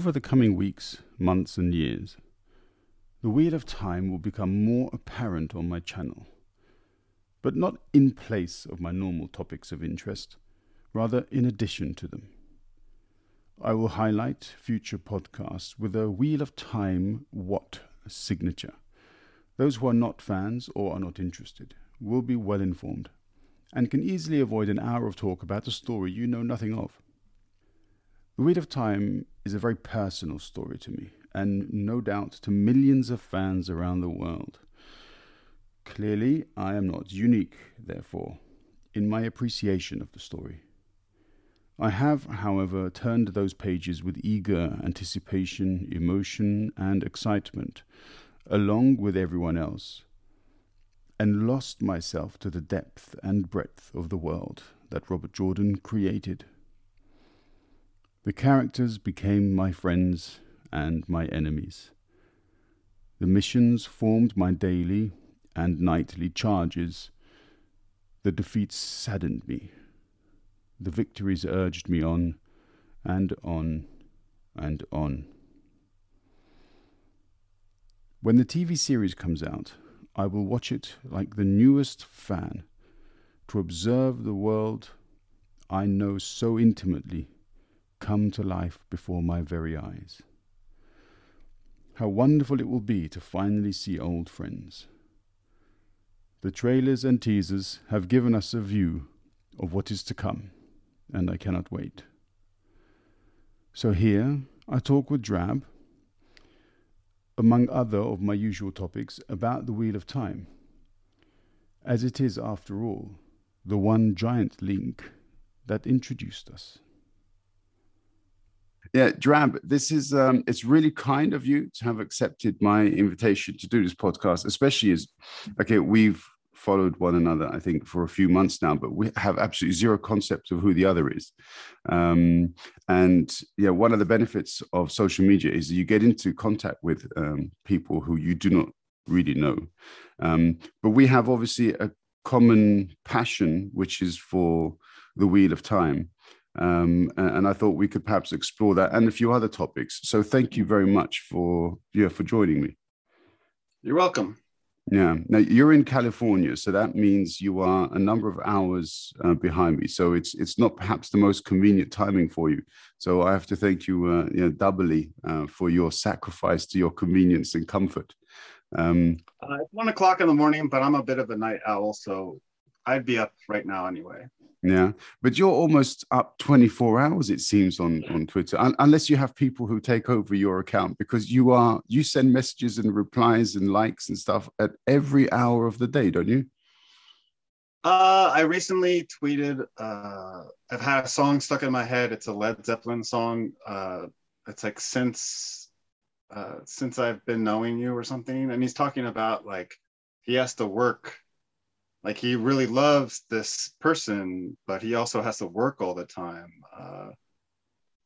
Over the coming weeks, months, and years, the wheel of time will become more apparent on my channel, but not in place of my normal topics of interest, rather in addition to them. I will highlight future podcasts with a Wheel of Time What signature. Those who are not fans or are not interested will be well informed and can easily avoid an hour of talk about a story you know nothing of. The Wheel of Time is a very personal story to me, and no doubt to millions of fans around the world. Clearly, I am not unique, therefore, in my appreciation of the story. I have, however, turned those pages with eager anticipation, emotion, and excitement, along with everyone else, and lost myself to the depth and breadth of the world that Robert Jordan created. The characters became my friends and my enemies. The missions formed my daily and nightly charges. The defeats saddened me. The victories urged me on and on and on. When the TV series comes out, I will watch it like the newest fan to observe the world I know so intimately come to life before my very eyes. How wonderful it will be to finally see old friends. The trailers and teasers have given us a view of what is to come, and I cannot wait. So here I talk with Drab, among other of my usual topics, about the Wheel of Time, as it is, after all, the one giant link that introduced us. Yeah, Drab, this is um, it's really kind of you to have accepted my invitation to do this podcast, especially as okay, we've followed one another, I think, for a few months now, but we have absolutely zero concept of who the other is. Um, and yeah, one of the benefits of social media is you get into contact with um, people who you do not really know. Um, but we have obviously a common passion, which is for the wheel of time. Um, and I thought we could perhaps explore that and a few other topics. So thank you very much for yeah for joining me. You're welcome. Yeah. Now you're in California, so that means you are a number of hours uh, behind me. So it's it's not perhaps the most convenient timing for you. So I have to thank you, uh, you know, doubly uh, for your sacrifice to your convenience and comfort. Um, uh, it's one o'clock in the morning, but I'm a bit of a night owl, so I'd be up right now anyway. Yeah, but you're almost up 24 hours, it seems, on on Twitter, Un- unless you have people who take over your account because you are you send messages and replies and likes and stuff at every hour of the day, don't you? Uh, I recently tweeted. Uh, I've had a song stuck in my head. It's a Led Zeppelin song. Uh, it's like since uh, since I've been knowing you or something, and he's talking about like he has to work like he really loves this person but he also has to work all the time uh,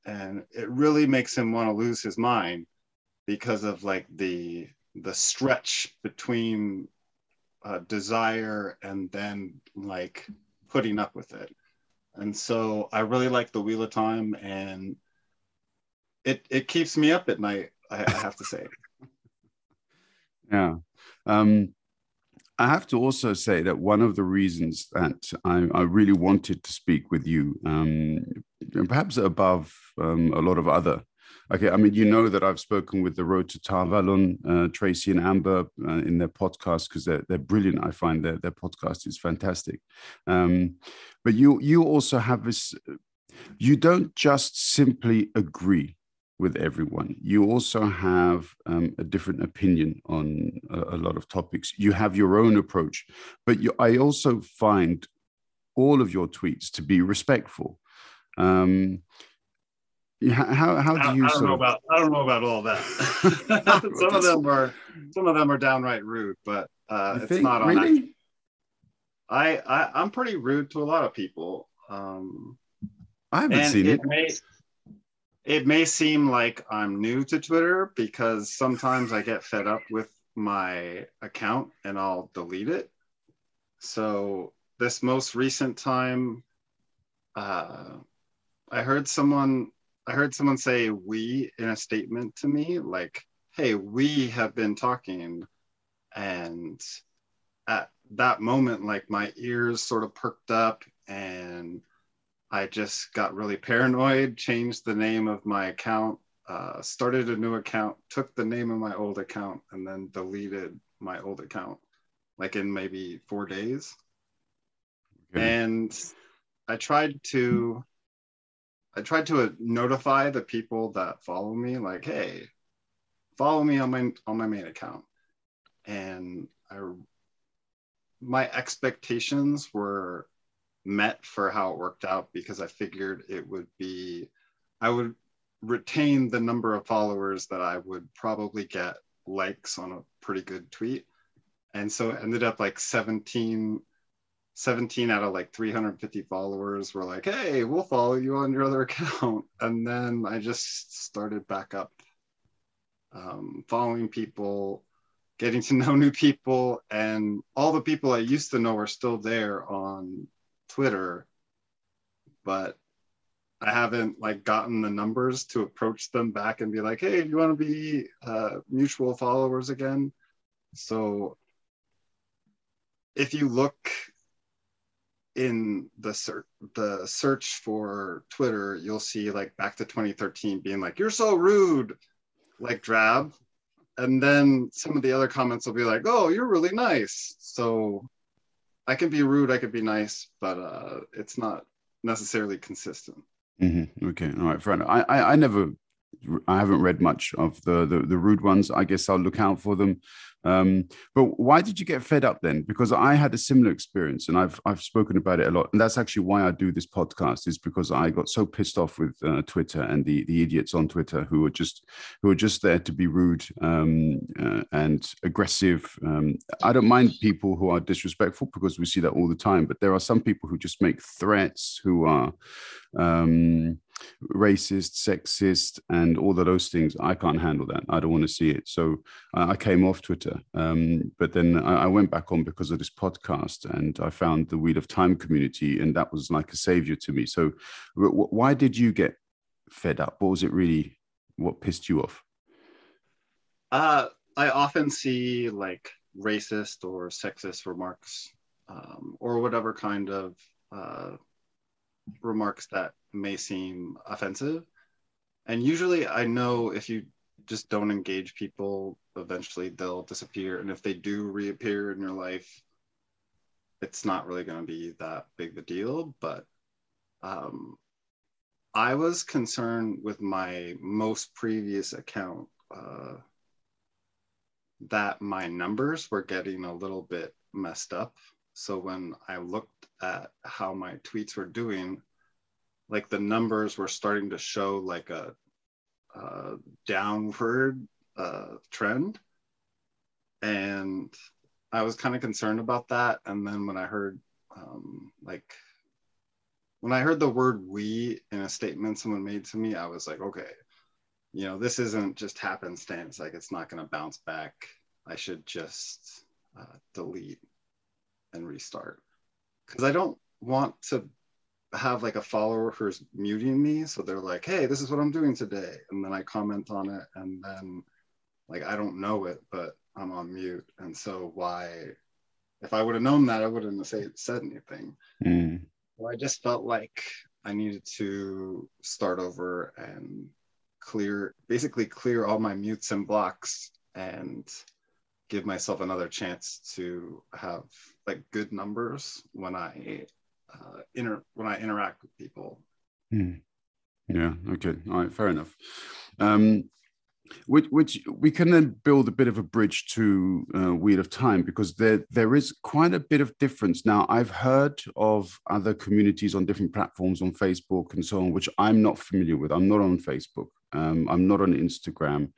and it really makes him want to lose his mind because of like the the stretch between uh, desire and then like putting up with it. And so i really like the wheel of time and it it keeps me up at night i, I have to say. Yeah. Um I have to also say that one of the reasons that I, I really wanted to speak with you, um, perhaps above um, a lot of other, okay, I mean, you know that I've spoken with the Road to Tar Valon, uh, Tracy and Amber uh, in their podcast because they're, they're brilliant. I find their, their podcast is fantastic. Um, but you, you also have this, you don't just simply agree with everyone. You also have um, a different opinion on a, a, lot of topics. You have your own approach, but you, I also find all of your tweets to be respectful. Um, how, how do you? I, I don't know about I don't know about all that. some of them are some of them are downright rude, but uh, it's think, not on really? I, I I'm pretty rude to a lot of people. Um, I haven't seen it. it. May, it may seem like I'm new to Twitter because sometimes I get fed up with my account and I'll delete it. So this most recent time, uh, I heard someone I heard someone say we in a statement to me, like, hey, we have been talking. And at that moment, like my ears sort of perked up and I just got really paranoid, changed the name of my account, uh, started a new account, took the name of my old account, and then deleted my old account like in maybe four days. Okay. And I tried to I tried to uh, notify the people that follow me, like, hey, follow me on my on my main account. And I my expectations were met for how it worked out because I figured it would be I would retain the number of followers that I would probably get likes on a pretty good tweet. And so it ended up like 17 17 out of like 350 followers were like, hey, we'll follow you on your other account. And then I just started back up um, following people, getting to know new people. And all the people I used to know are still there on Twitter. But I haven't like gotten the numbers to approach them back and be like, hey, do you want to be uh, mutual followers again? So if you look in the search the search for Twitter, you'll see like back to 2013 being like, "You're so rude," like drab, and then some of the other comments will be like, "Oh, you're really nice." So I can be rude, I could be nice, but uh, it's not necessarily consistent. Mm-hmm. Okay, all right, enough. I, I, I never I haven't read much of the, the, the rude ones. I guess I'll look out for them. Um, but why did you get fed up then? Because I had a similar experience, and I've I've spoken about it a lot, and that's actually why I do this podcast. Is because I got so pissed off with uh, Twitter and the the idiots on Twitter who are just who are just there to be rude um, uh, and aggressive. Um, I don't mind people who are disrespectful because we see that all the time, but there are some people who just make threats who are um, racist, sexist, and all of those things. I can't handle that. I don't want to see it. So uh, I came off Twitter. Um, but then I, I, went back on because of this podcast and I found the Wheel of Time community, and that was like a savior to me. So w- why did you get fed up? What was it really? What pissed you off? Uh, I often see like racist or sexist remarks um, or whatever kind of uh, remarks that may seem offensive. And usually I know if you just don't engage people, eventually they'll disappear. And if they do reappear in your life, it's not really going to be that big of a deal. But um, I was concerned with my most previous account uh, that my numbers were getting a little bit messed up. So when I looked at how my tweets were doing, like the numbers were starting to show like a, a downward uh, trend. And I was kind of concerned about that. And then when I heard um, like when I heard the word we in a statement someone made to me, I was like, okay, you know, this isn't just happenstance. Like it's not going to bounce back. I should just uh, delete and restart because I don't want to have like a follower who's muting me so they're like hey this is what i'm doing today and then i comment on it and then like i don't know it but i'm on mute and so why if i would have known that i wouldn't have say, said anything mm. well, i just felt like i needed to start over and clear basically clear all my mutes and blocks and give myself another chance to have like good numbers when i uh, inter when I interact with people. Hmm. Yeah. Okay. All right. Fair enough. Um, which, which we can then build a bit of a bridge to uh, Wheel of Time because there there is quite a bit of difference. Now I've heard of other communities on different platforms on Facebook and so on, which I'm not familiar with. I'm not on Facebook. Um, I'm not on Instagram,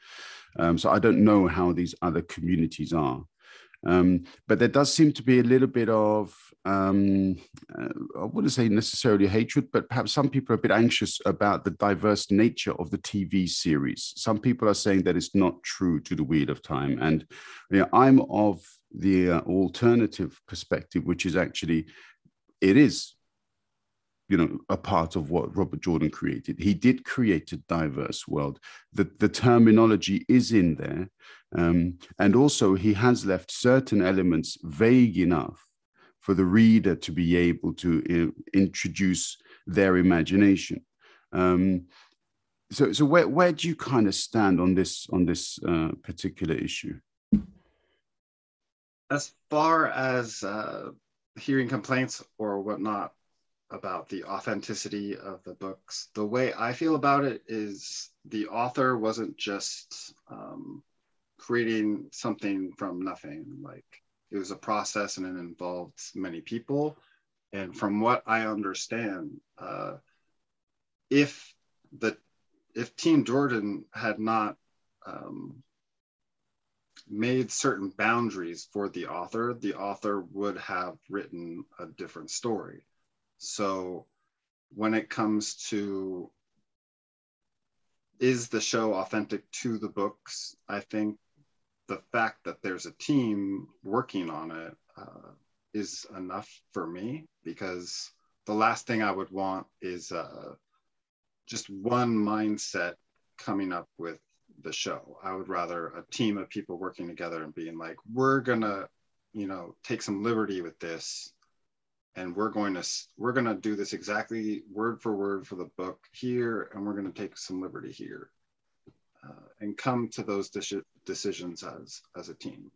um, so I don't know how these other communities are. Um, but there does seem to be a little bit of, um, uh, I wouldn't say necessarily hatred, but perhaps some people are a bit anxious about the diverse nature of the TV series. Some people are saying that it's not true to the Wheel of Time. And you know, I'm of the uh, alternative perspective, which is actually, it is you know a part of what robert jordan created. He did create a diverse world. The, the terminology is in there um, and also he has left certain elements vague enough for the reader to be able to uh, introduce their imagination. Um, so so where, where do you kind of stand on this on this uh, particular issue? As far as uh, hearing complaints or whatnot about the authenticity of the books. The way I feel about it is the author wasn't just um, creating something from nothing. Like it was a process and it involved many people. And from what I understand, uh, if the if Team Jordan had not um, made certain boundaries for the author, the author would have written a different story. So when it comes to is the show authentic to the books, I think the fact that there's a team working on it uh, is enough for me because the last thing I would want is uh, just one mindset coming up with the show. I would rather a team of people working together and being like, we're gonna, you know, take some liberty with this and we're going to we're going to do this exactly word for word for the book here and we're going to take some liberty here uh, and come to those de- decisions as as a team.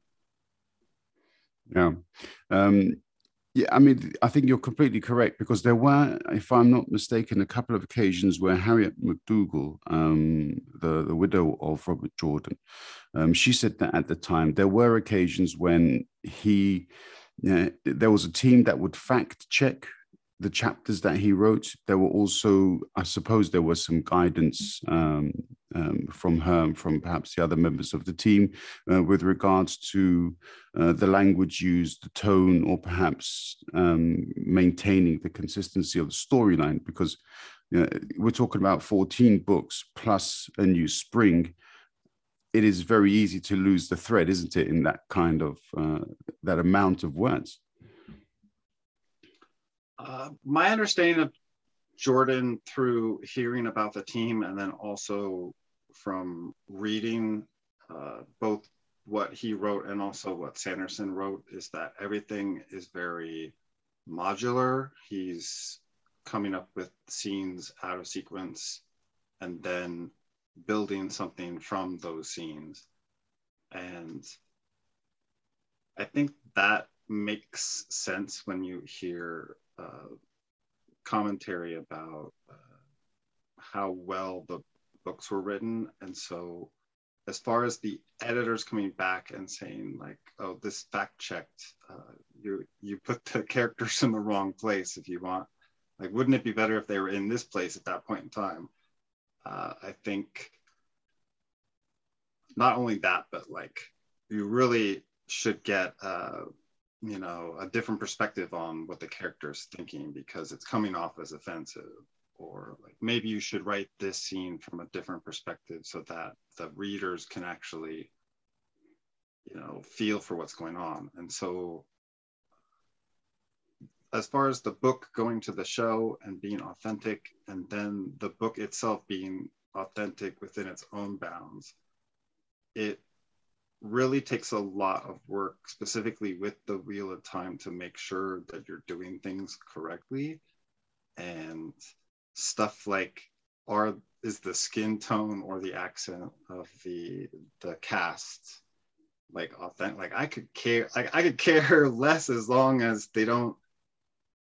Yeah. Um, yeah i mean i think you're completely correct because there were if i'm not mistaken a couple of occasions where harriet mcdougal um, the, the widow of robert jordan um, she said that at the time there were occasions when he yeah, there was a team that would fact check the chapters that he wrote. There were also, I suppose, there was some guidance um, um, from her, from perhaps the other members of the team, uh, with regards to uh, the language used, the tone, or perhaps um, maintaining the consistency of the storyline. Because you know, we're talking about 14 books plus a new spring it is very easy to lose the thread, isn't it, in that kind of uh, that amount of words? Uh, my understanding of Jordan through hearing about the team and then also from reading uh, both what he wrote and also what Sanderson wrote is that everything is very modular. He's coming up with scenes out of sequence and then building something from those scenes. And I think that makes sense when you hear uh, commentary about uh, how well the books were written. And so, as far as the editors coming back and saying like, "Oh, this fact checked," uh, you you put the characters in the wrong place. If you want, like, wouldn't it be better if they were in this place at that point in time? Uh, I think not only that, but like you really should get uh, you know a different perspective on what the character is thinking because it's coming off as offensive or like maybe you should write this scene from a different perspective so that the readers can actually you know feel for what's going on. And so as far as the book going to the show and being authentic, and then the book itself being authentic within its own bounds, it really takes a lot of work, specifically with the Wheel of Time, to make sure that you're doing things correctly. And stuff like are is the skin tone or the accent of the the cast like authentic like i could care like i could care less as long as they don't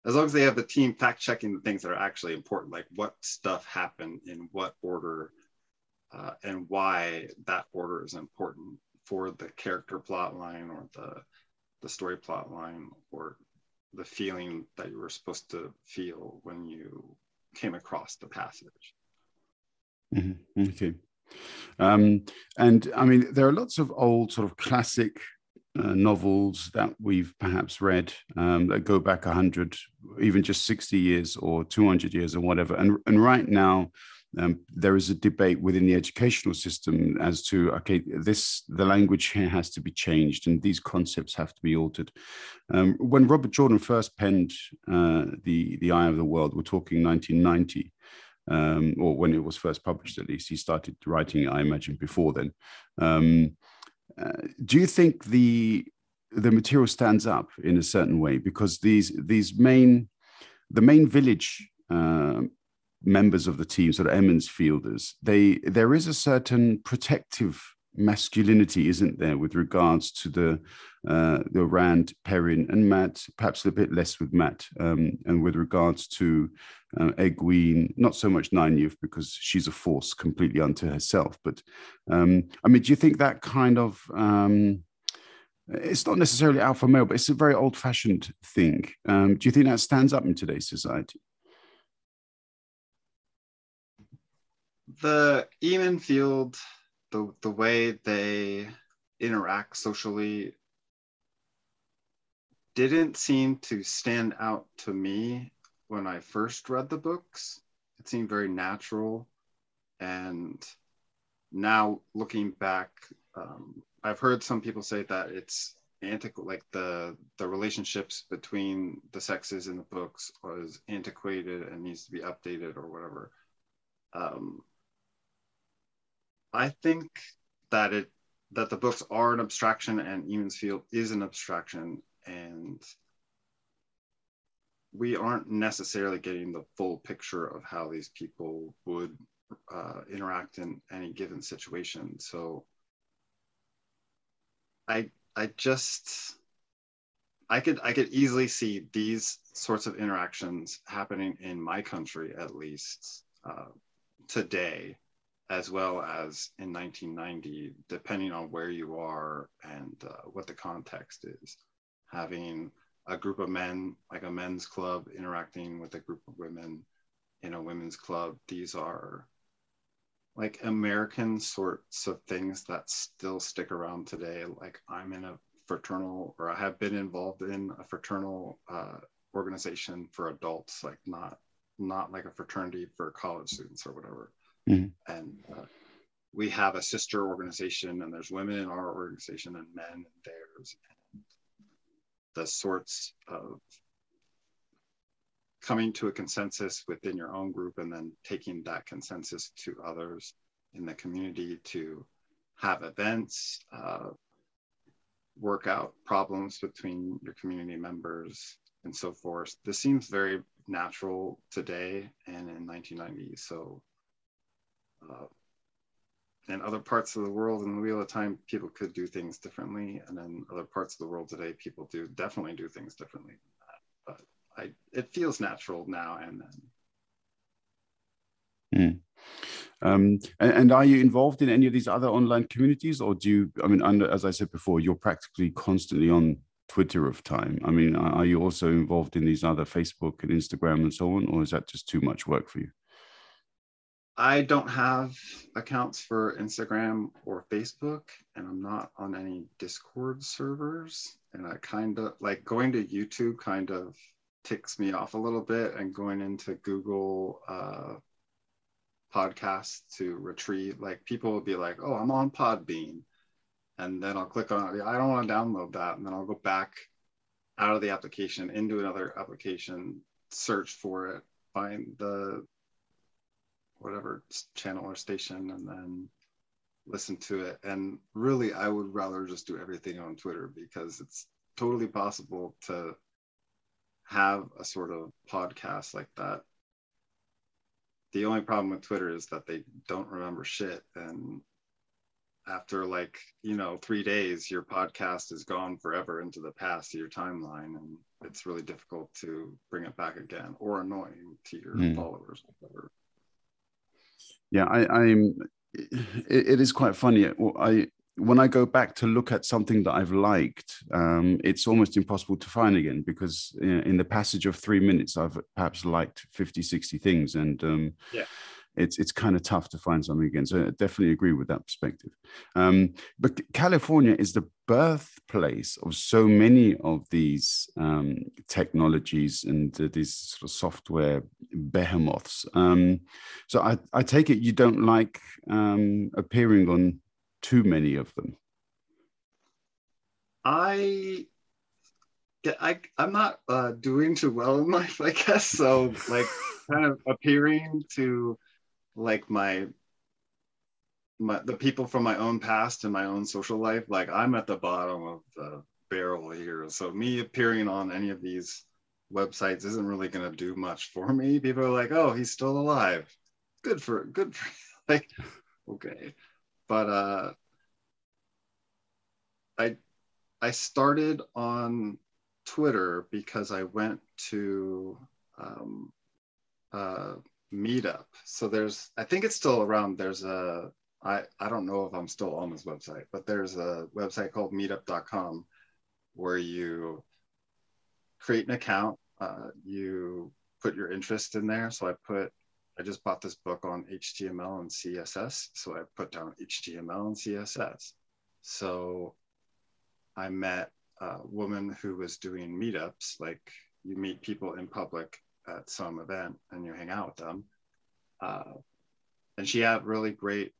as long as they have the team fact checking the things that are actually important, like what stuff happened in what order uh, and why that order is important for the character plot line or the the story plot line or the feeling that you were supposed to feel when you came across the passage. Mm-hmm. Okay. Um, and I mean, there are lots of old sort of classic uh, novels that we've perhaps read um, that go back 100, even just 60 years or 200 years or whatever. And, and right now, um, there is a debate within the educational system as to okay this the language here has to be changed and these concepts have to be altered um, when robert jordan first penned uh, the the eye of the world we're talking 1990 um, or when it was first published at least he started writing i imagine before then um, uh, do you think the the material stands up in a certain way? Because these these main the main village uh, members of the team, sort of Emond's Fielders, they there is a certain protective masculinity, isn't there, with regards to the uh, the Rand, Perrin, and Mat, perhaps a bit less with Mat, um, and with regards to uh, Egwene, not so much Nynaeve because she's a force completely unto herself. But um, I mean, do you think that kind of um, it's not necessarily alpha male, but it's a very old-fashioned thing. Um, do you think that stands up in today's society? the Emond's Field, the the way they interact socially didn't seem to stand out to me when I first read the books. It seemed very natural. And now looking back, um, I've heard some people say that it's antiquated, like the the relationships between the sexes in the books was antiquated and needs to be updated or whatever. Um, I think that it that the books are an abstraction and Emond's Field is an abstraction and we aren't necessarily getting the full picture of how these people would uh, interact in any given situation. So I I just I could I could easily see these sorts of interactions happening in my country at least uh, today as well as in 1990, depending on where you are and uh, what the context is. Having a group of men, like a men's club, interacting with a group of women in a women's club, these are like American sorts of things that still stick around today. Like I'm in a fraternal, or I have been involved in a fraternal uh, organization for adults, like not not like a fraternity for college students or whatever Mm-hmm. And uh, we have a sister organization, and there's women in our organization and men in theirs. And the sorts of coming to a consensus within your own group and then taking that consensus to others in the community to have events, uh, work out problems between your community members, and so forth. This seems very natural today and in 1990. So uh, in other parts of the world in the wheel of time people could do things differently. And in other parts of the world today people do definitely do things differently but i it feels natural now and then. Mm. um, and, and, are you involved in any of these other online communities or do you i mean under, as i said before you're practically constantly on twitter of time. I mean are you also involved in these other facebook and instagram and so on or is that just too much work for you I don't have accounts for Instagram or Facebook, and I'm not on any Discord servers. And I kind of like going to YouTube, kind of ticks me off a little bit, and going into Google uh, podcasts to retrieve. Like people will be like, "Oh, I'm on Podbean," and then I'll click on it. I don't want to download that, and then I'll go back out of the application into another application, search for it, find the whatever channel or station and then listen to it. And really, I would rather just do everything on Twitter because it's totally possible to have a sort of podcast like that. The only problem with Twitter is that they don't remember shit. And after like, you know, three days, your podcast is gone forever into the past of your timeline. And it's really difficult to bring it back again or annoying to your mm. followers. Whatever yeah i i'm it, it is quite funny. I when i go back to look at something that i've liked um, it's almost impossible to find again because in the passage of three minutes i've perhaps liked 50 60 things and um, yeah it's it's kind of tough to find something again. So I definitely agree with that perspective. Um, but California is the birthplace of so many of these um, technologies and uh, these sort of software behemoths. Um, so I, I take it you don't like um, appearing on too many of them. I I I'm not uh, doing too well in life, I guess. So like kind of appearing to like my my the people from my own past and my own social life, like I'm at the bottom of the barrel here. So me appearing on any of these websites isn't really gonna do much for me. People are like, oh, he's still alive. Good for good for like okay. But uh I I started on Twitter because I went to um, uh, Meetup. So there's, I think it's still around. There's a, I, I don't know if I'm still on this website, but there's a website called meetup.com where you create an account, uh, you put your interest in there. So I put, I just bought this book on HTML and CSS. So I put down HTML and CSS. So I met a woman who was doing meetups, like you meet people in public at some event and you hang out with them. Uh, and she had really great,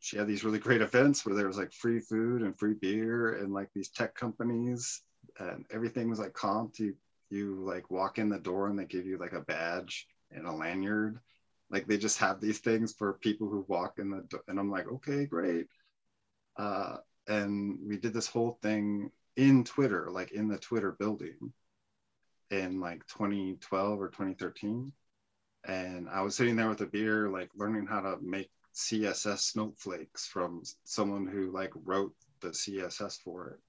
she had these really great events where there was like free food and free beer and like these tech companies and everything was like comped. You, you like walk in the door and they give you like a badge and a lanyard. Like they just have these things for people who walk in the door. And I'm like, okay, great. Uh, and we did this whole thing in Twitter, like in the Twitter building in like 2012 or 2013. And I was sitting there with a beer, like learning how to make CSS snowflakes from someone who like wrote the CSS for it.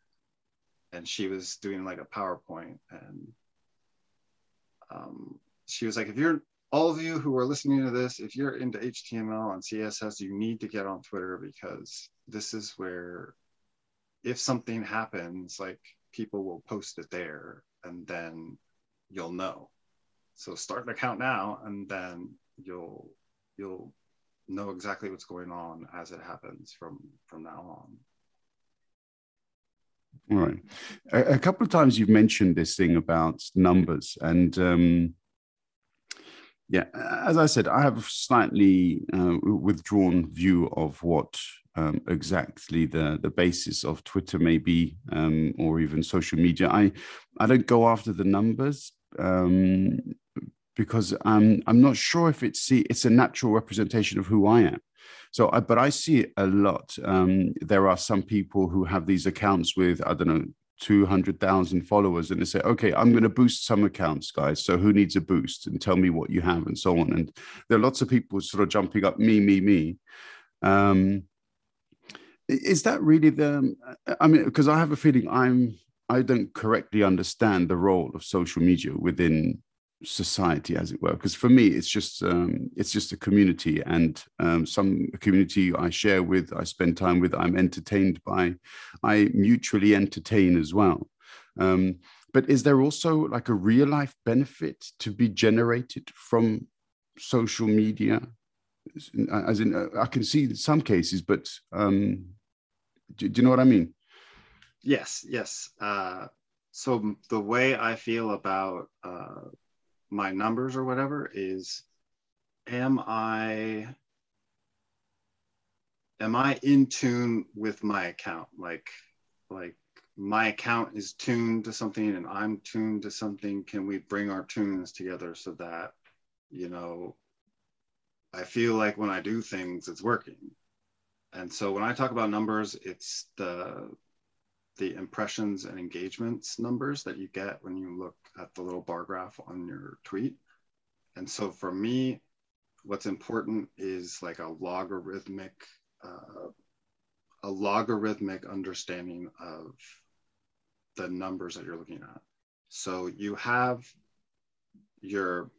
And she was doing like a PowerPoint. And um, she was like, if you're all of you who are listening to this, if you're into HTML and CSS, you need to get on Twitter because this is where if something happens, like people will post it there and then you'll know. So start an account now and then you'll you'll know exactly what's going on as it happens from from now on. All right. A, a couple of times you've mentioned this thing about numbers and um yeah, as I said, I have a slightly uh, withdrawn view of what um, exactly the the basis of Twitter may be, um, or even social media. I I don't go after the numbers um, because I'm I'm not sure if it's see it's a natural representation of who I am. So, I, but I see it a lot. Um, there are some people who have these accounts with I don't know 200,000 followers and they say, okay, I'm going to boost some accounts, guys. So who needs a boost? And tell me what you have and so on. And there are lots of people sort of jumping up, me, me, me. Um, is that really the i mean because i have a feeling i'm i don't correctly understand the role of social media within society as it were because for me it's just um, it's just a community and um, some community i share with i spend time with i'm entertained by. I mutually entertain as well. Um, but is there also like a real life benefit to be generated from social media? As in uh, i can see some cases but um, do, do, you know what i mean yes yes. Uh, so the way i feel about uh, my numbers or whatever is am i am i in tune with my account? Like like my account is tuned to something and i'm tuned to something. Can we bring our tunes together so that you know I feel like when I do things, it's working. And so when I talk about numbers, it's the the impressions and engagements numbers that you get when you look at the little bar graph on your tweet. And so for me, what's important is like a logarithmic uh, a logarithmic understanding of the numbers that you're looking at. So you have your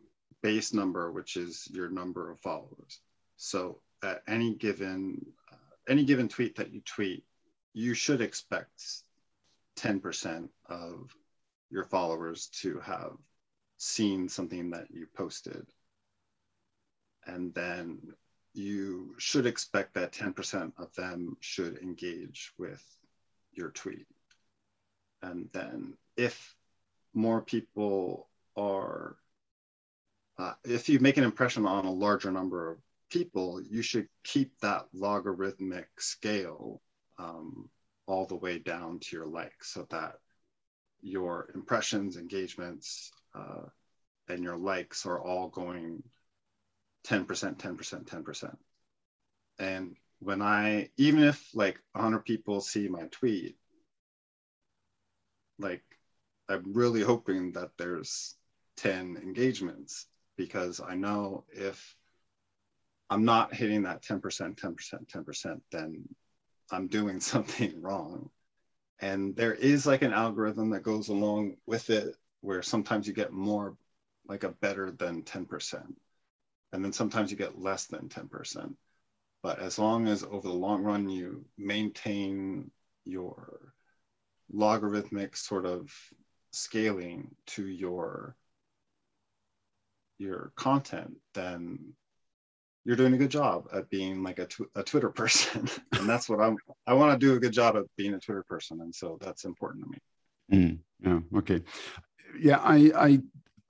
base number, which is your number of followers. So at any given uh, any given tweet that you tweet, you should expect 10% of your followers to have seen something that you posted. And then you should expect that 10% of them should engage with your tweet. And then if more people are, uh, if you make an impression on a larger number of people, you should keep that logarithmic scale um, all the way down to your likes so that your impressions, engagements, uh, and your likes are all going 10%, 10%, 10%. And when I, even if like 100 people see my tweet, like I'm really hoping that there's 10 engagements because I know if I'm not hitting that 10%, 10%, 10%, then I'm doing something wrong. And there is like an algorithm that goes along with it where sometimes you get more like a better than 10%. And then sometimes you get less than 10%. But as long as over the long run you maintain your logarithmic sort of scaling to your your content, then you're doing a good job at being like a, tw- a Twitter person. and that's what I'm, I want to do a good job at being a Twitter person. And so that's important to me. Mm, yeah. Okay. Yeah. I, I,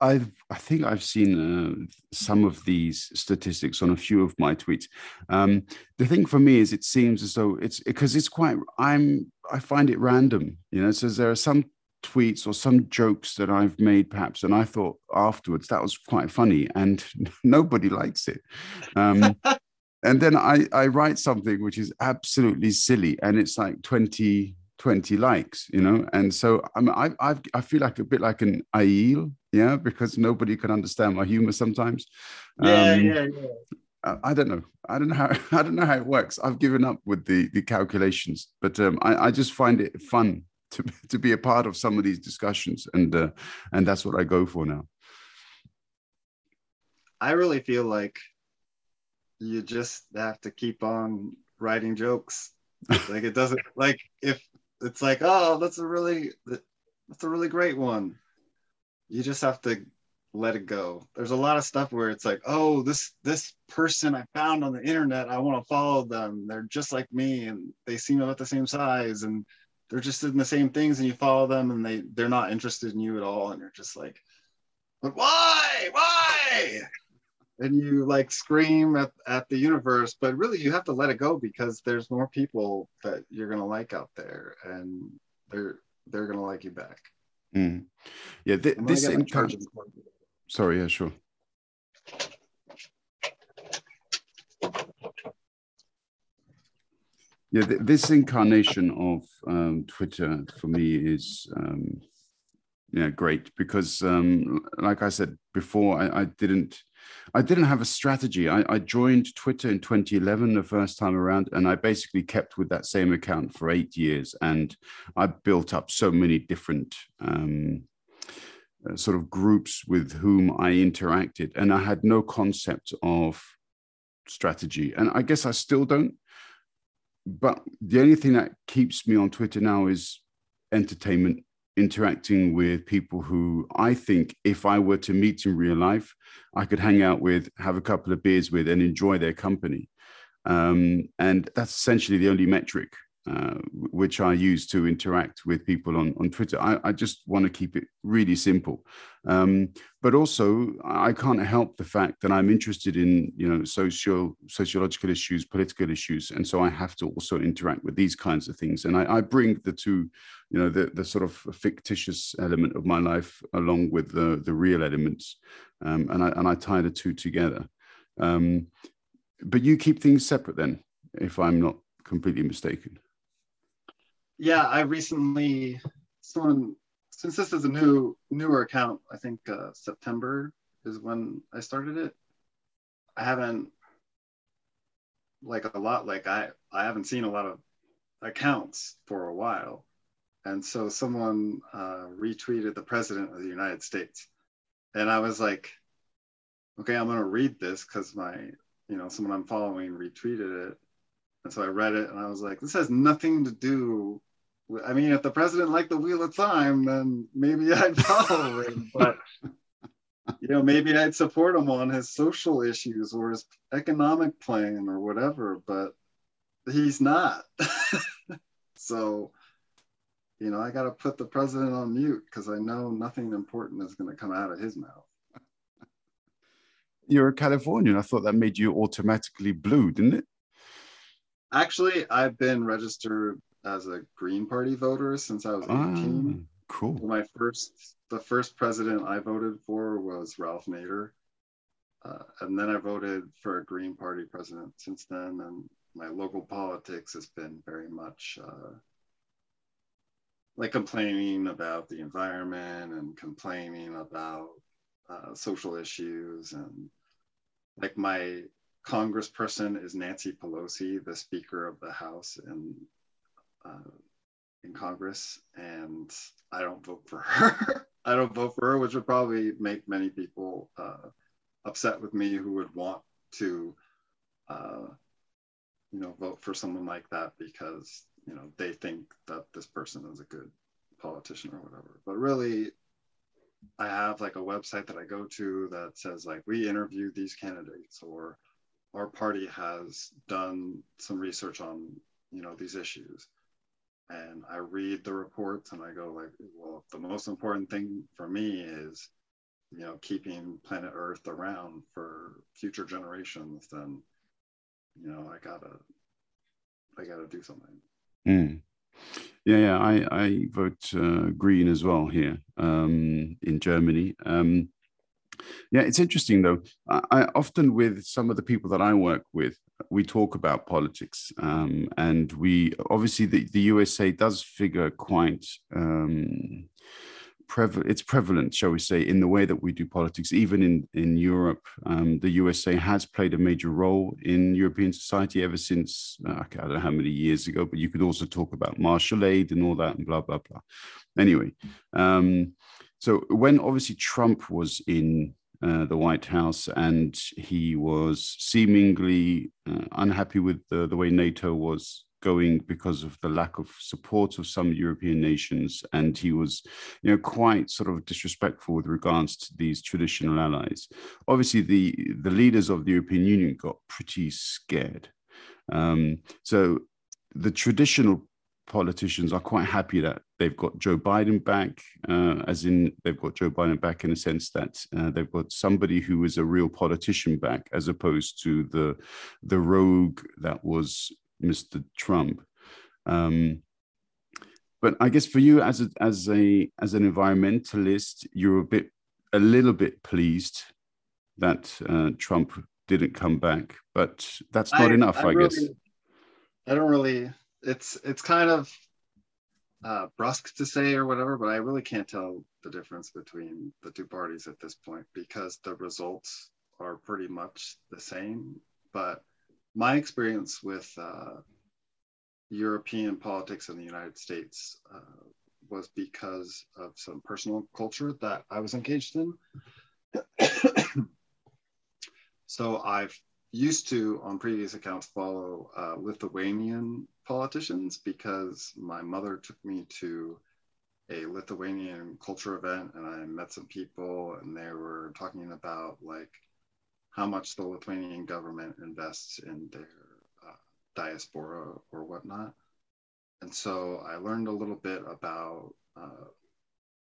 I've, I think I've seen uh, some of these statistics on a few of my tweets. Um, the thing for me is, it seems as though it's because it's quite. I'm. I find it random. You know, so there are some tweets or some jokes that I've made, perhaps, and I thought afterwards that was quite funny, and nobody likes it. Um, and then I, I write something which is absolutely silly, and it's like 20, 20 likes, you know. And so I mean, I, I've, I feel like a bit like an Aiel, yeah, because nobody can understand my humor sometimes. Yeah, um, yeah, yeah. I don't know. I don't know how I don't know how it works. I've given up with the the calculations, but um, I, I just find it fun to to be a part of some of these discussions, and uh, and that's what I go for now. I really feel like you just have to keep on writing jokes. like it doesn't like if it's like oh that's a really that's a really great one. You just have to let it go. There's a lot of stuff where it's like, oh, this this person I found on the internet, I want to follow them. They're just like me, and they seem about the same size, and they're just in the same things and you follow them and they they're not interested in you at all. And you're just like but why? Why? And you like scream at, at the universe but really you have to let it go because there's more people that you're going to like out there and they're they're going to like you back. Mm. yeah th- this incarnation sorry yeah sure yeah, th- this incarnation of um, Twitter for me is um, yeah great because, um, like I said before, I, I, didn't I didn't have a strategy. I, I, joined Twitter in 2011 the first time around, and I basically kept with that same account for eight years, and I built up so many different. Um, uh, sort of groups with whom I interacted, and I had no concept of strategy, and I guess I still don't but the only thing that keeps me on Twitter now is entertainment, interacting with people who I think if I were to meet in real life, I could hang out with, have a couple of beers with, and enjoy their company. Um, and that's essentially the only metric uh, which I use to interact with people on, on Twitter. I, I just want to keep it really simple. Um, but also, I can't help the fact that I'm interested in, you know, social, sociological issues, political issues. And so I have to also interact with these kinds of things. And I, I bring the two, you know, the, the sort of fictitious element of my life along with the, the real elements. Um, and, I, and I tie the two together. Um, but you keep things separate then, if I'm not completely mistaken yeah, I recently someone since this is a new newer account, I think uh, September is when I started it. I haven't like a lot like I I haven't seen a lot of accounts for a while, and so someone uh, retweeted the president of the United States, and I was like, okay, I'm gonna read this because my you know someone I'm following retweeted it, and so I read it and I was like, this has nothing to do. I mean, if the president liked the Wheel of Time, then maybe I'd follow him. But you know, maybe I'd support him on his social issues or his economic plan or whatever, but he's not. so, you know, I got to put the president on mute because I know nothing important is going to come out of his mouth. You're a Californian. I thought that made you automatically blue, didn't it? Actually, I've been registered as a Green Party voter since I was 18. Ah, cool. My first, the first president I voted for was Ralph Nader. Uh, and then I voted for a Green Party president since then. And my local politics has been very much uh, like complaining about the environment and complaining about uh, social issues and like my congressperson is Nancy Pelosi, the Speaker of the House in in Congress, and I don't vote for her. I don't vote for her, which would probably make many people uh, upset with me who would want to, uh, you know, vote for someone like that because you know they think that this person is a good politician or whatever. But really, I have like a website that I go to that says like we interviewed these candidates or our party has done some research on you know these issues and I read the reports and I go like well the most important thing for me is you know keeping planet earth around for future generations then you know I gotta I gotta do something mm. Yeah, yeah, I, I vote uh, green as well here um, in Germany. Um, yeah, it's interesting though. I, often with some of the people that I work with, we talk about politics, um, and we obviously the, the USA does figure quite um, it's prevalent shall we say in the way that we do politics even in in europe um, the usa has played a major role in european society ever since uh, i don't know how many years ago but you could also talk about marshall aid and all that and blah blah blah anyway um, so when obviously trump was in uh, the White House, and he was seemingly uh, unhappy with the, the way NATO was going because of the lack of support of some European nations, and he was, you know, quite sort of disrespectful with regards to these traditional allies. Obviously, the the leaders of the European Union got pretty scared. Um, so the traditional politicians are quite happy that they've got Joe Biden back, uh, as in they've got Joe Biden back in a sense that uh, they've got somebody who is a real politician back, as opposed to the the rogue that was Mr. Trump. Um, but I guess for you as a, as a as an environmentalist, you're a bit a little bit pleased that uh, Trump didn't come back, but that's not I, enough, I, I really, guess. I don't really. It's it's kind of uh, brusque to say or whatever, but I really can't tell the difference between the two parties at this point because the results are pretty much the same. But my experience with uh, European politics in the United States uh, was because of some personal culture that I was engaged in. so I've used to, on previous accounts, follow uh, Lithuanian politicians because my mother took me to a Lithuanian culture event and I met some people and they were talking about like how much the Lithuanian government invests in their uh, diaspora or whatnot. And so I learned a little bit about uh,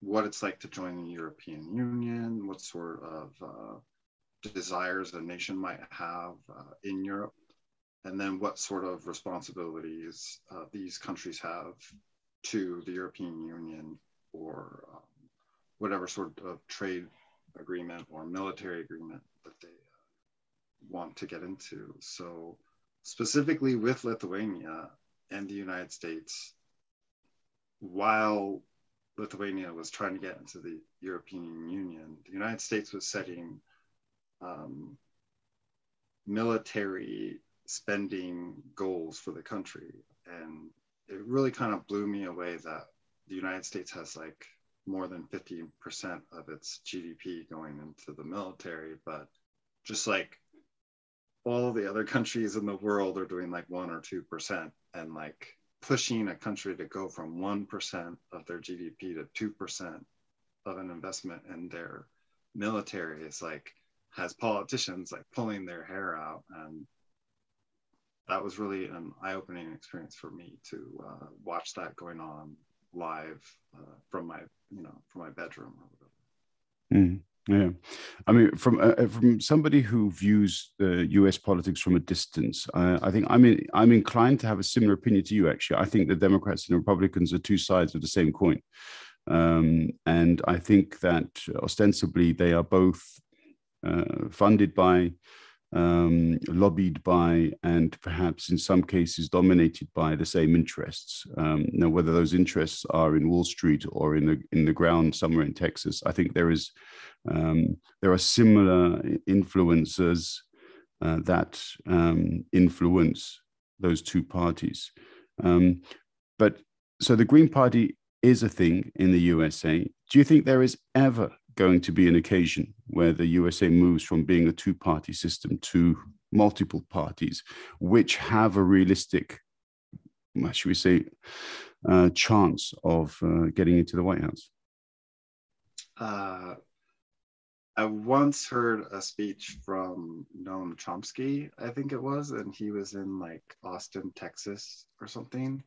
what it's like to join the European Union, what sort of uh, desires a nation might have uh, in Europe, and then what sort of responsibilities uh, these countries have to the European Union or um, whatever sort of trade agreement or military agreement that they want to get into. So, specifically with Lithuania and the United States, while Lithuania was trying to get into the European Union, the United States was setting um, military spending goals for the country. And it really kind of blew me away that the United States has like more than 50% of its GDP going into the military, but just like all the other countries in the world are doing like one or two percent and like pushing a country to go from 1% of their gdp to 2% of an investment in their military is like has politicians like pulling their hair out and that was really an eye-opening experience for me to uh, watch that going on live uh, from my you know from my bedroom or whatever. Mm, yeah, I mean, from uh, uh from somebody who views the U.S. politics from a distance, uh, I think I'm in, I'm inclined to have a similar opinion to you. Actually, I think the Democrats and Republicans are two sides of the same coin, um, and I think that ostensibly they are both uh, funded by um, lobbied by and perhaps in some cases dominated by the same interests. Um, now, whether those interests are in Wall Street or in the in the ground somewhere in Texas, I think there is um, there are similar influences uh, that um, influence those two parties. Um, but so the Green Party is a thing in the USA. Do you think there is ever going to be an occasion where the USA moves from being a two party system to multiple parties, which have a realistic, should we say, uh, chance of uh, getting into the White House? Uh, I once heard a speech from Noam Chomsky, I think it was, and he was in like Austin, Texas or something.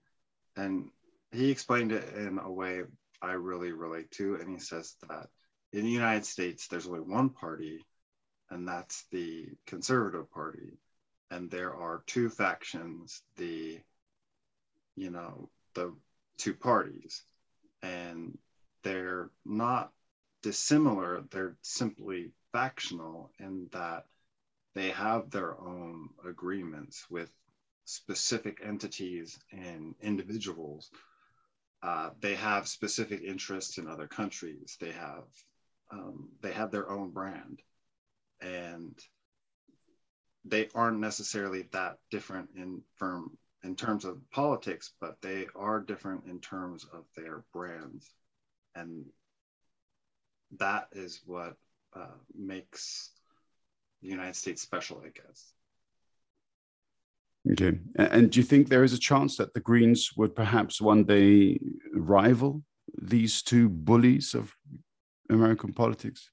And he explained it in a way I really relate to. And he says that in the United States, there's only one party, and that's the Conservative Party. And there are two factions, the, you know, the two parties. And they're not dissimilar, they're simply factional in that they have their own agreements with specific entities and individuals. Uh, they have specific interests in other countries. They have um, they have their own brand and they aren't necessarily that different in firm in terms of politics but they are different in terms of their brands. And that is what uh, makes the united states special i guess. Okay and do you think there is a chance that the greens would perhaps one day rival these two bullies of American politics?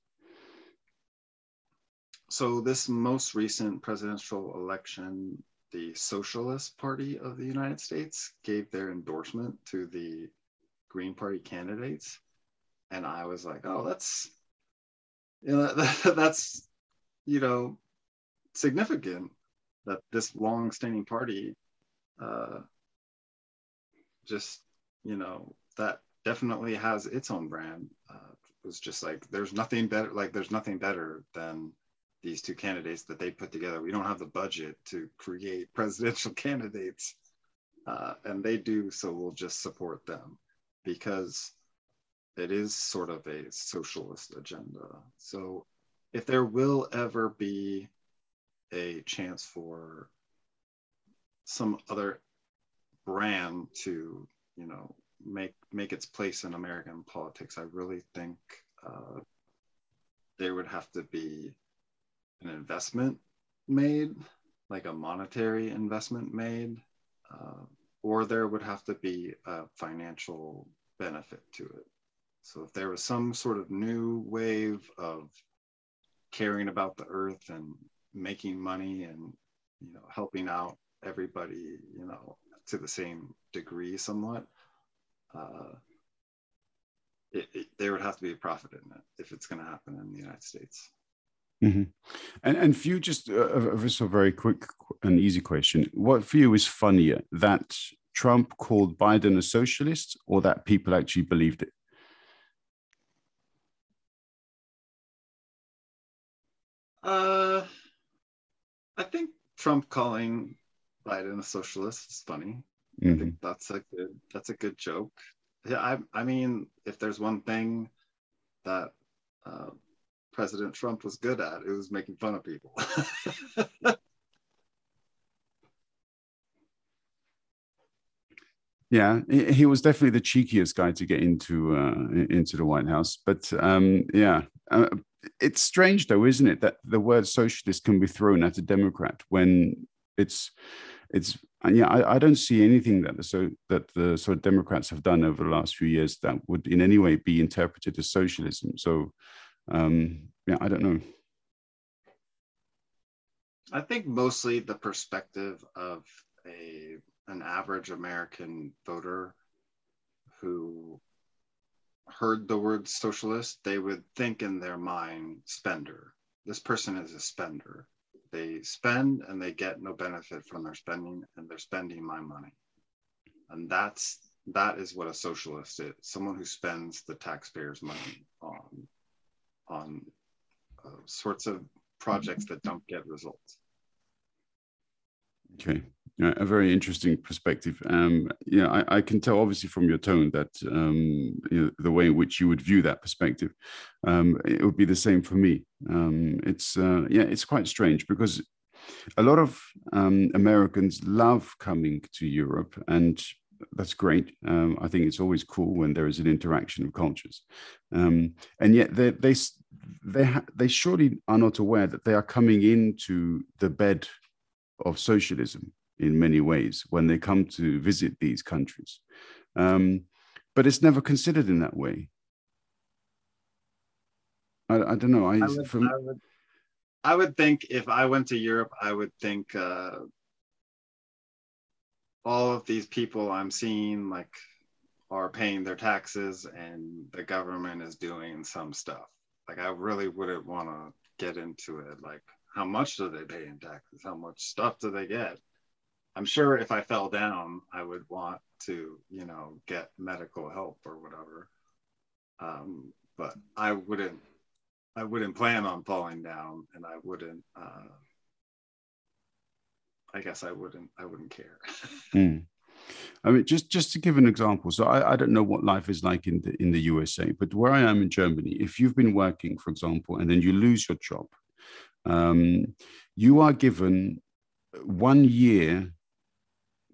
So, this most recent presidential election, the Socialist Party of the United States gave their endorsement to the Green Party candidates. And I was like, oh, that's, you know, that, that's, you know, significant that this long-standing party uh, just, you know, that definitely has its own brand. Uh, was just like there's nothing better like there's nothing better than these two candidates that they put together. We don't have the budget to create presidential candidates. Uh, and they do so we'll just support them because it is sort of a socialist agenda. So if there will ever be a chance for some other brand to you know make make its place in American politics, I really think uh, there would have to be an investment made, like a monetary investment made, uh, or there would have to be a financial benefit to it. So if there was some sort of new wave of caring about the earth and making money and you know helping out everybody you know to the same degree somewhat uh, it, it, there would have to be a profit in it if it's going to happen in the United States. Mm-hmm. And and for you, just a, a, very quick and easy question: What for you is funnier, that Trump called Biden a socialist, or that people actually believed it? Uh, I think Trump calling Biden a socialist is funny. Mm-hmm. I think that's a good that's a good joke. Yeah, I I mean, if there's one thing that uh, President Trump was good at, it was making fun of people. yeah, he was definitely the cheekiest guy to get into uh, into the White House. But um, yeah, uh, it's strange though, isn't it, that the word socialist can be thrown at a Democrat when it's it's yeah, I, I, don't see anything that the so that the sort of Democrats have done over the last few years that would in any way be interpreted as socialism. So um, yeah, I don't know. I think mostly the perspective of a an average American voter who heard the word socialist, they would think in their mind spender. This person is a spender. They spend and they get no benefit from their spending, and they're spending my money. And that's that is what a socialist is someone who spends the taxpayers' money on on uh, sorts of projects that don't get results. Okay, yeah, a very interesting perspective. Um, yeah, I, I, can tell obviously from your tone that um, you know, the way in which you would view that perspective, um, it would be the same for me. Um, it's uh, yeah, it's quite strange because a lot of um, Americans love coming to Europe, and that's great. Um, I think it's always cool when there is an interaction of cultures, and yet they they they, they surely are not aware that they are coming into the bed of socialism in many ways when they come to visit these countries. Um, but it's never considered in that way. I, I don't know. I, I, would, from... I, would, I, would, think if I went to Europe, I would think uh, all of these people I'm seeing like are paying their taxes and the government is doing some stuff. Like I really wouldn't want to get into it. Like how much do they pay in taxes? How much stuff do they get? I'm sure if I fell down, I would want to, you know, get medical help or whatever. Um, but I wouldn't, I wouldn't plan on falling down, and I wouldn't. Uh, I guess I wouldn't. I wouldn't care. mm. I mean, just just to give an example. So I, I don't know what life is like in the in the USA, but where I am in Germany, if you've been working, for example, and then you lose your job, um, you are given one year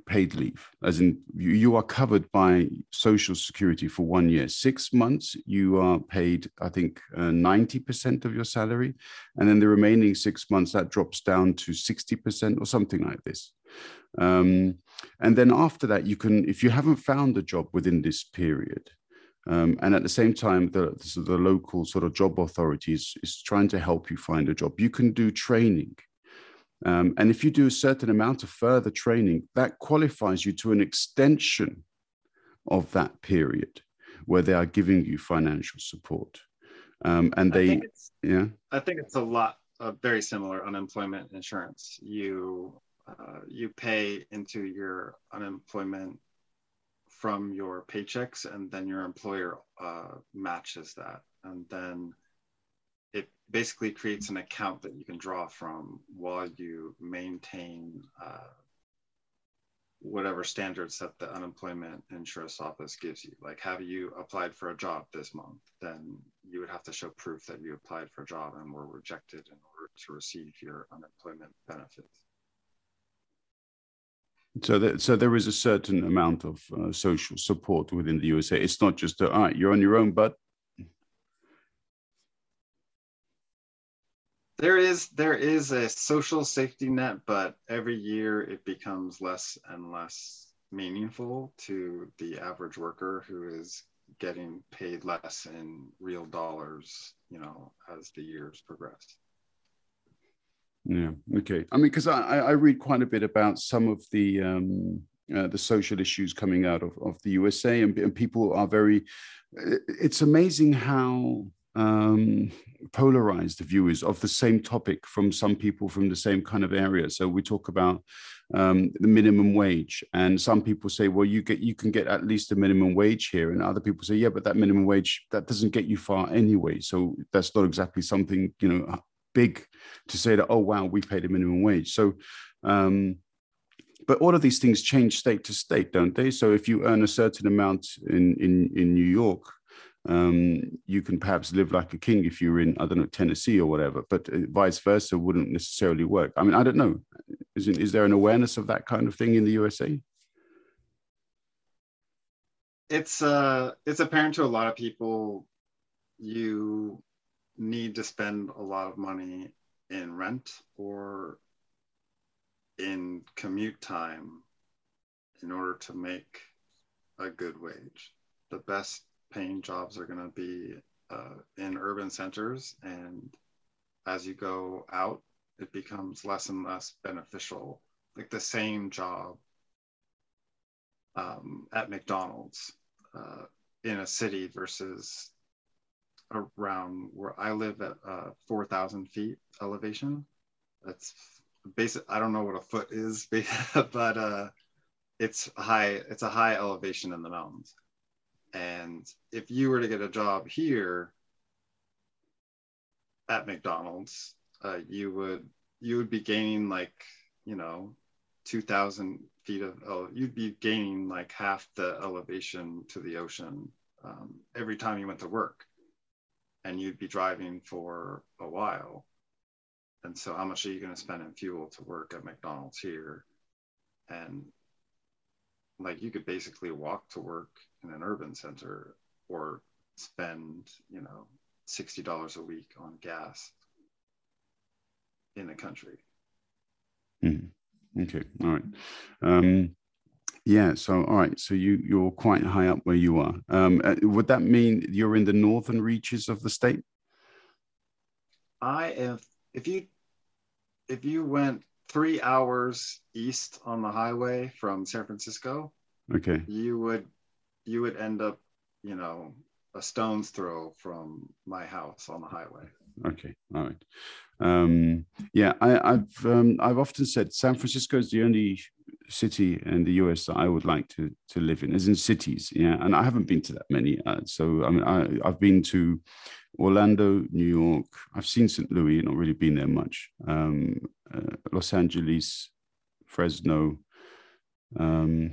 paid leave, as in you, you, are covered by Social Security for one year. Six months, you are paid, I think, uh, 90% of your salary. And then the remaining six months, that drops down to 60% or something like this. Um, and then after that, you can, if you haven't found a job within this period, um, and at the same time, the, the local sort of job authorities is trying to help you find a job. You can do training. Um, and if you do a certain amount of further training, that qualifies you to an extension of that period where they are giving you financial support. Um, and they, yeah, I think it's a lot of very similar unemployment insurance. You uh, you pay into your unemployment from your paychecks and then your employer uh, matches that and then basically creates an account that you can draw from while you maintain uh, whatever standards that the unemployment insurance office gives you. Like have you applied for a job this month? Then you would have to show proof that you applied for a job and were rejected in order to receive your unemployment benefits. So, that, so there is a certain amount of uh, social support within the USA. It's not just, a, all right, you're on your own, but there is there is a social safety net, but every year it becomes less and less meaningful to the average worker who is getting paid less in real dollars, you know, as the years progress. Yeah. Okay. I mean, because I, I read quite a bit about some of the um, uh, the social issues coming out of, of the USA, and, and people are very. It's amazing how um, polarized the view is of the same topic from some people from the same kind of area. So we talk about um, the minimum wage, and some people say, "Well, you get you can get at least a minimum wage here," and other people say, "Yeah, but that minimum wage that doesn't get you far anyway." So that's not exactly something you know big to say that, oh, wow, we paid a minimum wage. So, um, but all of these things change state to state, don't they? So if you earn a certain amount in, in, in New York, um, you can perhaps live like a king if you're in, I don't know, Tennessee or whatever, but uh, vice versa wouldn't necessarily work. I mean, I don't know. Is, is there an awareness of that kind of thing in the USA? It's uh, it's apparent to a lot of people. You need to spend a lot of money in rent or in commute time in order to make a good wage. The best paying jobs are going to be uh, in urban centers, and as you go out, it becomes less and less beneficial. Like the same job um, at McDonald's uh, in a city versus around where I live at uh, 4,000 feet elevation. That's basic. I don't know what a foot is, but uh, it's high. It's a high elevation in the mountains. And if you were to get a job here at McDonald's, uh, you would you would be gaining like you know 2,000 feet of you'd be gaining like half the elevation to the ocean um, every time you went to work, and you'd be driving for a while. And so, how much are you going to spend in fuel to work at McDonald's here? And like you could basically walk to work in an urban center or spend you know $60 a week on gas in the country. Mm. okay all right. Um, yeah so all right so you you're quite high up where you are. Um, uh, would that mean you're in the northern reaches of the state? I if if you if you went three hours east on the highway from San Francisco, okay, you would you would end up, you know, a stone's throw from my house on the highway. Okay, all right. Um, yeah, I, have um, I've often said San Francisco is the only city in the US that I would like to to live in, as in cities. Yeah, and I haven't been to that many. Uh, so I mean, I, I've been to Orlando, New York. I've seen St. Louis, not really been there much. Um, uh, Los Angeles, Fresno. Um,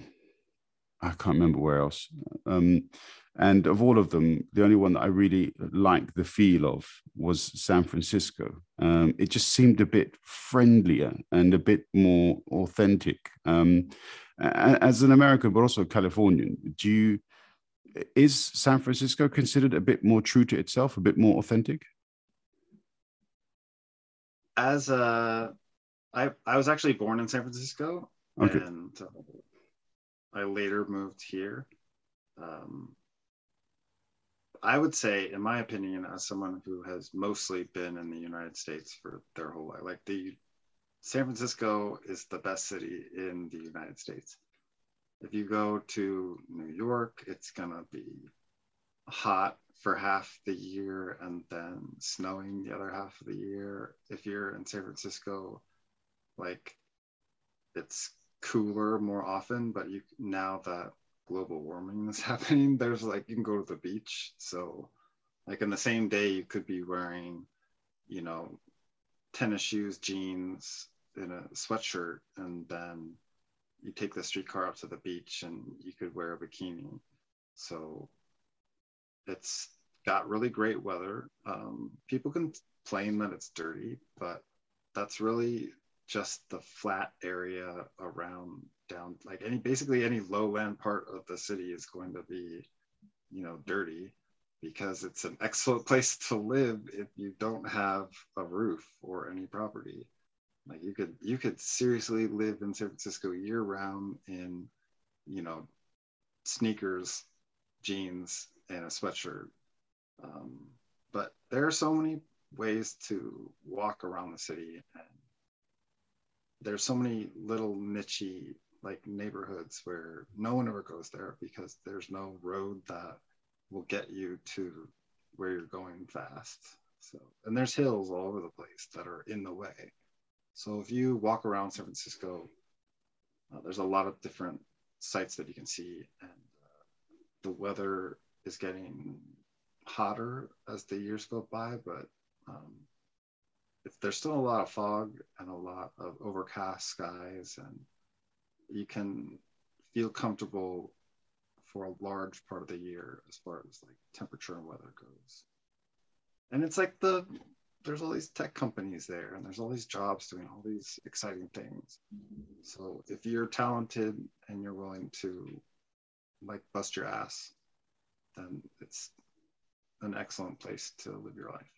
I can't remember where else. Um, and of all of them, the only one that I really liked the feel of was San Francisco. Um, it just seemed a bit friendlier and a bit more authentic. Um, as an American, but also Californian, do you is San Francisco considered a bit more true to itself, a bit more authentic? As a, I I was actually born in San Francisco, okay. and uh, I later moved here. Um, I would say, in my opinion, as someone who has mostly been in the United States for their whole life, like the San Francisco is the best city in the United States. If you go to New York, it's gonna be hot for half the year and then snowing the other half of the year. If you're in San Francisco, like it's cooler more often, but you now that global warming is happening, there's like you can go to the beach. So like in the same day you could be wearing, you know, tennis shoes, jeans, in a sweatshirt, and then you take the streetcar up to the beach and you could wear a bikini. So it's got really great weather. Um, people complain that it's dirty, but that's really just the flat area around down like any basically any lowland part of the city is going to be you know dirty because it's an excellent place to live if you don't have a roof or any property. Like you could you could seriously live in san francisco year round in you know sneakers jeans and a sweatshirt. Um, but there are so many ways to walk around the city and there's so many little nichey like neighborhoods where no one ever goes there because there's no road that will get you to where you're going fast. So, and there's hills all over the place that are in the way. So if you walk around San Francisco, uh, there's a lot of different sites that you can see, and uh, the weather is getting hotter as the years go by, but um, there's still a lot of fog and a lot of overcast skies, and you can feel comfortable for a large part of the year as far as like temperature and weather goes. And it's like the there's all these tech companies there and there's all these jobs doing all these exciting things. So if you're talented and you're willing to like bust your ass, then it's an excellent place to live your life.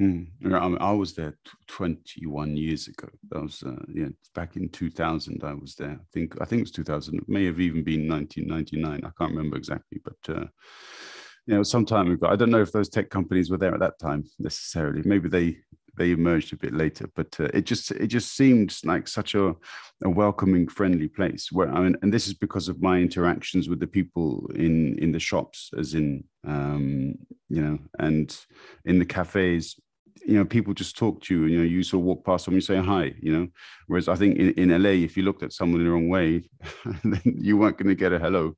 Mm. I, was there 21 years ago. That was uh, yeah, back in 2000. I was there. I think I think it was 2000. It may have even been 1999. I can't remember exactly, but uh, you know, some time ago. I don't know if those tech companies were there at that time necessarily. Maybe they they emerged a bit later, but uh, it just it just seemed like such a, a welcoming, friendly place. Where I mean, and this is because of my interactions with the people in in the shops, as in um, you know, and in the cafes. You know, people just talk to you. You know, you sort of walk past them, you say hi. You know, whereas I think in, in LA, if you looked at someone in the wrong way, then you weren't going to get a hello.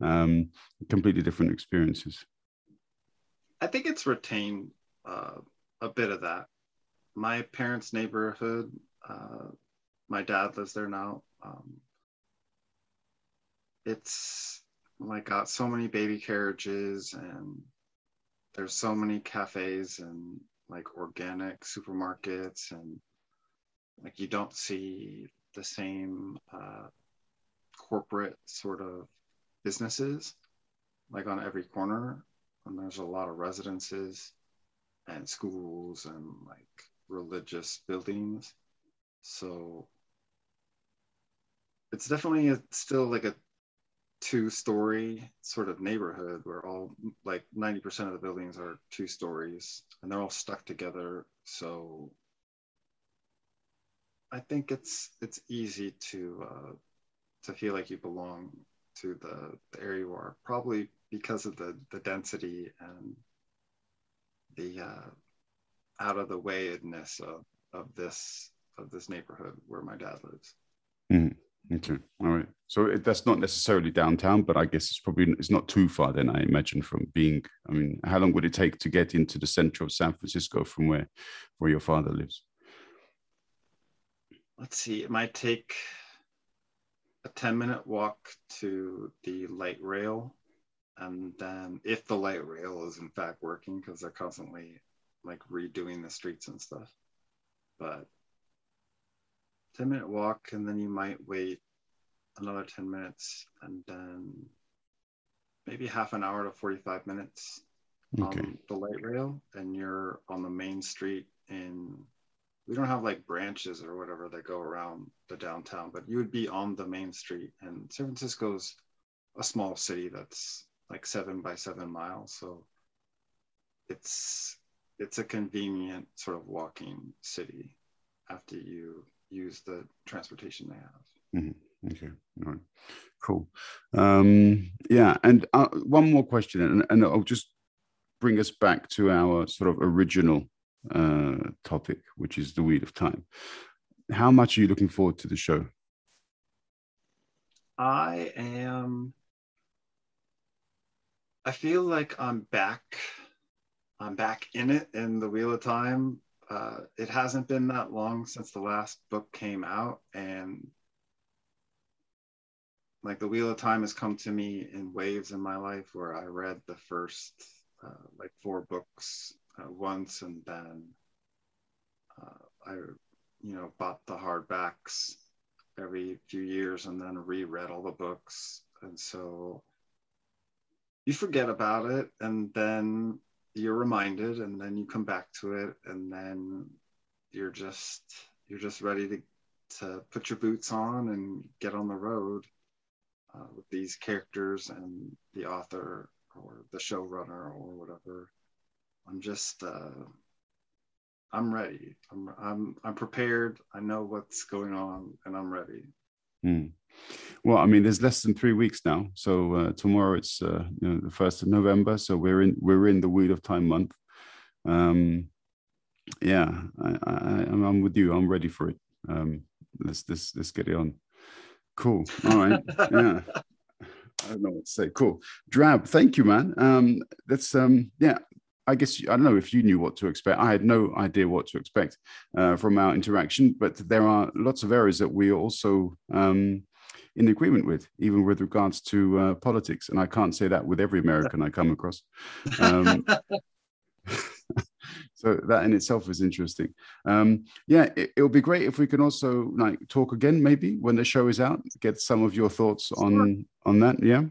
Um, completely different experiences. I think it's retained uh, a bit of that my parents' neighborhood. Uh, my dad lives there now. Um, it's like got so many baby carriages and there's so many cafes and like organic supermarkets and like you don't see the same uh, corporate sort of businesses like on every corner and there's a lot of residences and schools and like religious buildings. So it's definitely a, still like a two story sort of neighborhood where all like 90% of the buildings are two stories and they're all stuck together. So I think it's it's easy to uh, to feel like you belong to the, the area you are, probably because of the the density and the uh, out of the wayedness of, of this of this neighborhood where my dad lives. Mm-hmm. Okay, all right. So it, that's not necessarily downtown, but I guess it's probably it's not too far. Then I imagine from being. I mean, how long would it take to get into the center of San Francisco from where where your father lives? Let's see. It might take a ten minute walk to the light rail, and then if the light rail is in fact working, because they're constantly like redoing the streets and stuff. But 10 minute walk, and then you might wait another 10 minutes, and then maybe half an hour to 45 minutes okay. on the light rail, and you're on the main street in. We don't have like branches or whatever that go around the downtown, but you would be on the main street. And San Francisco's a small city that's like seven by seven miles. So it's it's a convenient sort of walking city after you use the transportation they have. Mm-hmm. Okay, all right, cool. Um, yeah, and uh, one more question, and, and I'll just bring us back to our sort of original uh, topic, which is the Wheel of Time. How much are you looking forward to the show? I am. I feel like I'm back I'm back in it in the Wheel of Time. Uh, it hasn't been that long since the last book came out, and like the Wheel of Time has come to me in waves in my life where I read the first uh, like four books uh, once, and then uh, I, you know, bought the hardbacks every few years, and then reread all the books, and so you forget about it, and then you're reminded and then you come back to it and then you're just you're just ready to to put your boots on and get on the road uh, with these characters and the author or the showrunner or whatever i'm just uh, i'm ready i'm i'm i'm prepared i know what's going on and i'm ready mm. Well, I mean, there's less than three weeks now. So uh, tomorrow it's uh, you know, the first of November. So we're in we're in the Wheel of Time month. Um, yeah, I, I, I'm with you. I'm ready for it. Um, let's let's let's get it on. Cool. All right. yeah. I don't know what to say. Cool. Drab, thank you, man. Um, that's um, yeah. I guess I don't know if you knew what to expect. I had no idea what to expect uh, from our interaction, but there are lots of areas that we are also um, in agreement with, even with regards to uh, politics. And I can't say that with every American I come across. Um, so that in itself is interesting. Um, yeah, it, will be great if we can also like talk again, maybe when the show is out, get some of your thoughts on sure. on that. Yeah.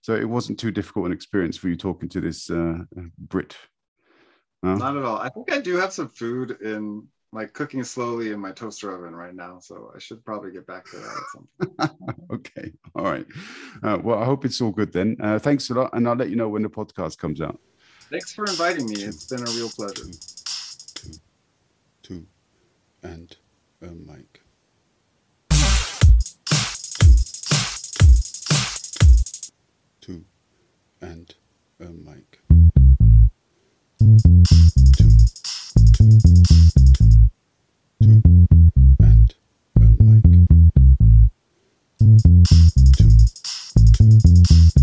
So it wasn't too difficult an experience for you talking to this uh, Brit. Not at all. I think I do have some food in like cooking slowly in my toaster oven right now, so I should probably get back to that at some point. okay, all right. Uh, well, I hope it's all good then. Uh, thanks a lot, and I'll let you know when the podcast comes out. Thanks for inviting me. It's been a real pleasure. Two, two, two and a mic. Two, and a mic. Two, two, two, two and a mic. Two, two.